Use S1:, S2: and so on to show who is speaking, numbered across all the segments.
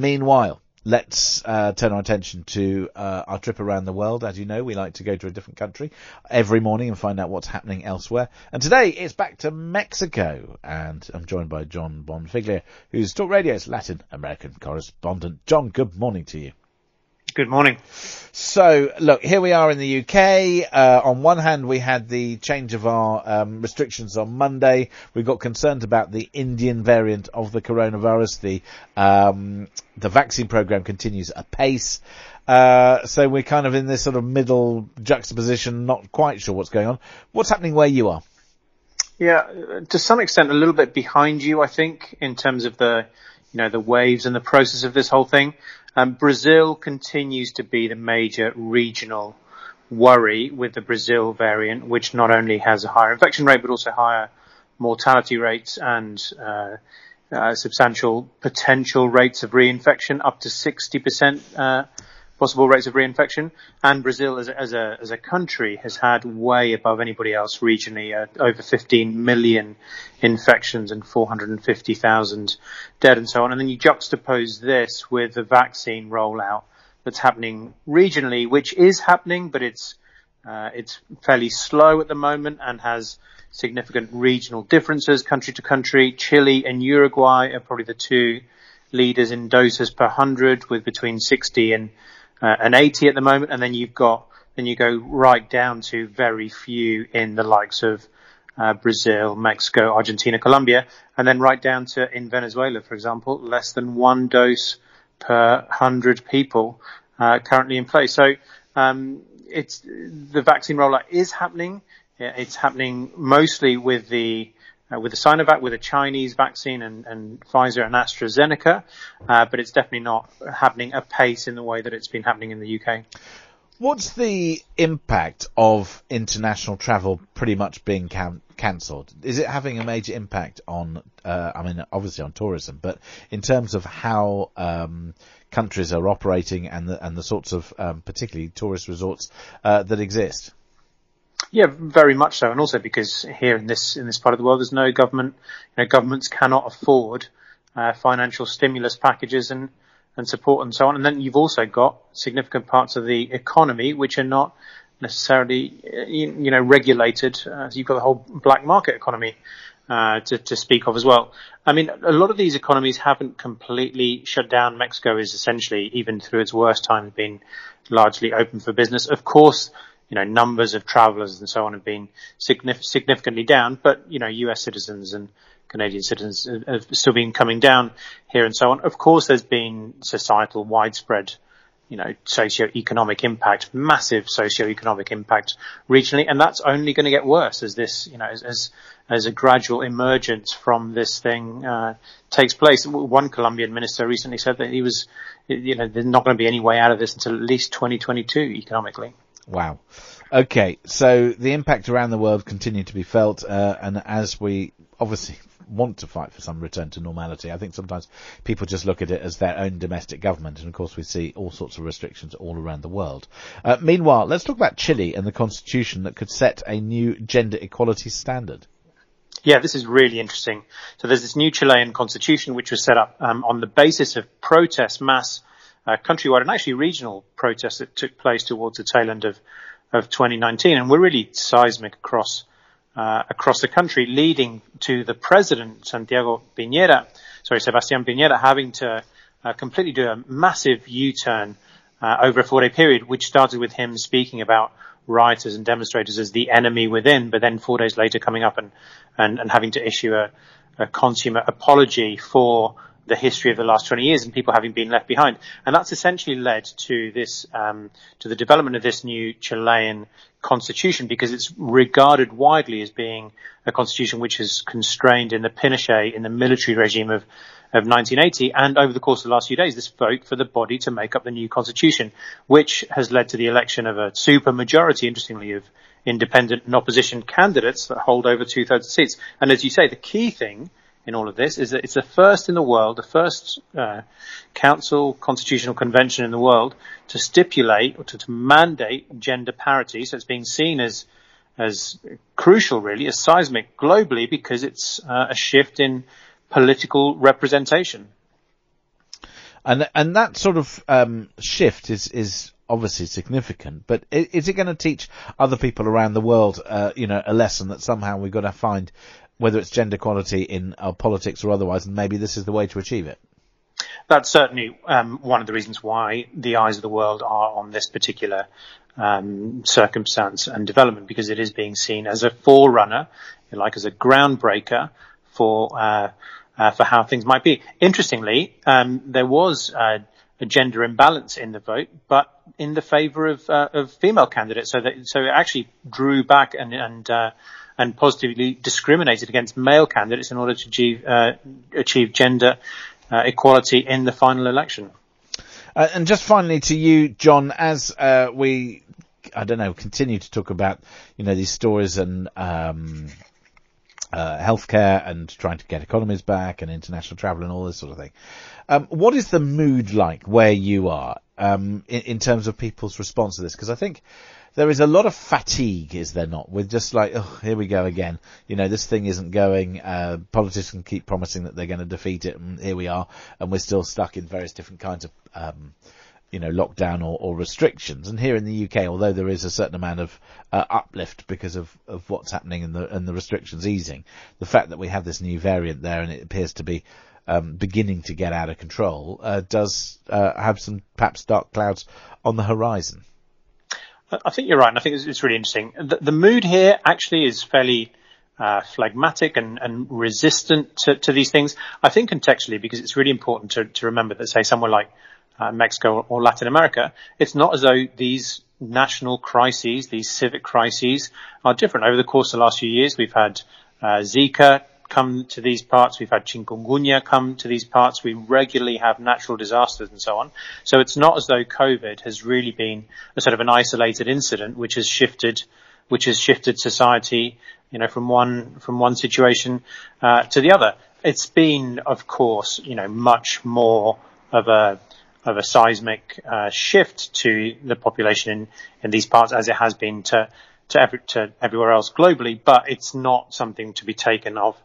S1: Meanwhile, let's uh, turn our attention to uh, our trip around the world. As you know, we like to go to a different country every morning and find out what's happening elsewhere. And today it's back to Mexico, and I'm joined by Jon Bonfiglio, who's Talk Radio's Latin American correspondent. Jon, good morning to you.
S2: Good morning.
S1: So, look, here we are in the UK. Uh, on one hand, we had the change of our um, restrictions on Monday. We got concerned about the Indian variant of the coronavirus. The um, the vaccine program continues apace. Uh, so we're kind of in this sort of middle juxtaposition, not quite sure what's going on. What's happening where you are?
S2: Yeah, to some extent, a little bit behind you, I think, in terms of the, you know, the waves and the process of this whole thing. Um, Brazil continues to be the major regional worry with the Brazil variant, which not only has a higher infection rate but also higher mortality rates and uh, uh, substantial potential rates of reinfection, up to 60% uh, possible rates of reinfection. And Brazil, as a, as a, as a country, has had way above anybody else regionally, uh, over 15 million infections and 450,000 dead and so on. And then you juxtapose this with the vaccine rollout that's happening regionally, which is happening, but it's uh, it's fairly slow at the moment and has significant regional differences country to country. Chile and Uruguay are probably the two leaders in doses per hundred with between 60 and uh, an 80 at the moment, and then you've got then you go right down to very few in the likes of uh, Brazil, Mexico, Argentina, Colombia, and then right down to in Venezuela, for example, less than one dose per hundred people uh, currently in place. So um, it's the vaccine rollout is happening. It's happening mostly with the uh, with the Sinovac, with a Chinese vaccine and, and Pfizer and AstraZeneca, uh, but it's definitely not happening apace in the way that it's been happening in the UK.
S1: What's the impact of international travel pretty much being can- cancelled? Is it having a major impact on, uh, I mean, obviously on tourism, but in terms of how um, countries are operating and the, and the sorts of um, particularly tourist resorts uh, that exist?
S2: Yeah, very much so, and also because here in this in this part of the world, there's no government. You know, governments cannot afford uh, financial stimulus packages and and support and so on. And then you've also got significant parts of the economy which are not necessarily, uh, you, know, regulated. Uh, so you've got the whole black market economy uh, to, to speak of as well. I mean, a lot of these economies haven't completely shut down. Mexico is essentially, even through its worst times, been largely open for business. Of course, you know, numbers of travelers and so on have been significantly down, but, you know, US citizens and Canadian citizens have still been coming down here and so on. Of course, there's been societal widespread, you know, socio-economic impact, massive socio-economic impact regionally, and that's only going to get worse as this, you know, as, as, as a gradual emergence from this thing, uh, takes place. One Colombian minister recently said that he was, you know, there's not going to be any way out of this until at least 2022 economically.
S1: Wow. Okay, so the impact around the world continue to be felt, uh, and as we obviously want to fight for some return to normality, I think sometimes people just look at it as their own domestic government, and of course we see all sorts of restrictions all around the world. Uh, meanwhile, let's talk about Chile and the constitution that could set a new gender equality standard.
S2: Yeah, this is really interesting. So there's this new Chilean constitution which was set up um, on the basis of protest mass uh, countrywide and actually regional protests that took place towards the tail end of, of 2019 and were really seismic across uh, across the country, leading to the president Santiago Piñera, sorry, Sebastián Piñera, having to uh, completely do a massive U-turn uh, over a four-day period, which started with him speaking about rioters and demonstrators as the enemy within, but then four days later coming up and and, and having to issue a, a consummate apology for the history of the last 20 years and people having been left behind. And that's essentially led to this, um, to the development of this new Chilean constitution because it's regarded widely as being a constitution which is constrained in the Pinochet, in the military regime of, of 1980. And over the course of the last few days, this vote for the body to make up the new constitution, which has led to the election of a super majority, interestingly, of independent and opposition candidates that hold over two thirds of seats. And as you say, the key thing in all of this is that it's the first in the world, the first uh, council constitutional convention in the world to stipulate or to, to mandate gender parity. So it's being seen as as crucial, really, as seismic globally because it's uh, a shift in political representation.
S1: And and that sort of um, shift is is obviously significant. But is, it going to teach other people around the world, uh, you know, a lesson that somehow we've got to find whether it's gender equality in our politics or otherwise, and maybe this is the way to achieve it?
S2: That's certainly um, one of the reasons why the eyes of the world are on this particular um, circumstance and development, because it is being seen as a forerunner, like as a groundbreaker for uh, uh, for how things might be. Interestingly, um, there was uh, a gender imbalance in the vote, but in the favour of uh, of female candidates, so that so it actually drew back and and uh, and positively discriminated against male candidates in order to achieve, uh, achieve gender uh, equality in the final election.
S1: Uh, and just finally to you, Jon, as uh, we, I don't know, continue to talk about, you know, these stories and um, uh, healthcare and trying to get economies back and international travel and all this sort of thing. Um, what is the mood like where you are um, in, in, terms of people's response to this? Because I think there is a lot of fatigue, is there not? With just like, oh, here we go again. You know, this thing isn't going. Uh, politicians keep promising that they're going to defeat it, and here we are, and we're still stuck in various different kinds of, um, you know, lockdown or, or, restrictions. And here in the UK, although there is a certain amount of uh, uplift because of, of what's happening and the and the restrictions easing, the fact that we have this new variant there and it appears to be um, beginning to get out of control uh, does uh, have some perhaps dark clouds on the horizon.
S2: I think you're right, and I think it's, it's really interesting. The, the, mood here actually is fairly uh, phlegmatic and, and resistant to, to, these things. I think contextually, because it's really important to, to remember that, say, somewhere like uh, Mexico or Latin America, it's not as though these national crises, these civic crises, are different. Over the course of the last few years, we've had uh, Zika, come to these parts. We've had chikungunya come to these parts. We regularly have natural disasters and so on. So it's not as though COVID has really been a sort of an isolated incident which has shifted, which has shifted society, you know, from one, from one situation, uh, to the other. It's been, of course, you know, much more of a, of a seismic uh, shift to the population in, in these parts as it has been to to, every, to everywhere else globally, but it's not something to be taken of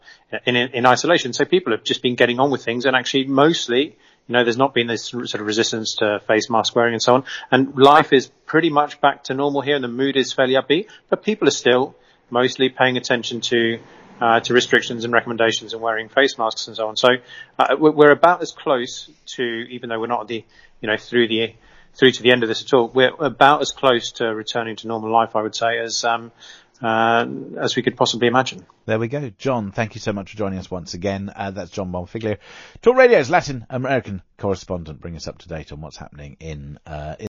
S2: in, in, in isolation. So people have just been getting on with things and actually mostly, you know, there's not been this sort of resistance to face mask wearing and so on. And life is pretty much back to normal here and the mood is fairly upbeat, but people are still mostly paying attention to uh, to restrictions and recommendations and wearing face masks and so on. So uh, we're about as close to, even though we're not the, you know, through the through to the end of this at all. We're about as close to returning to normal life, I would say, as um, uh, as we could possibly imagine.
S1: There we go. Jon, thank you so much for joining us once again. Uh, that's Jon Bonfiglio, Talk Radio's Latin American correspondent, bring us up to date on what's happening in, uh, in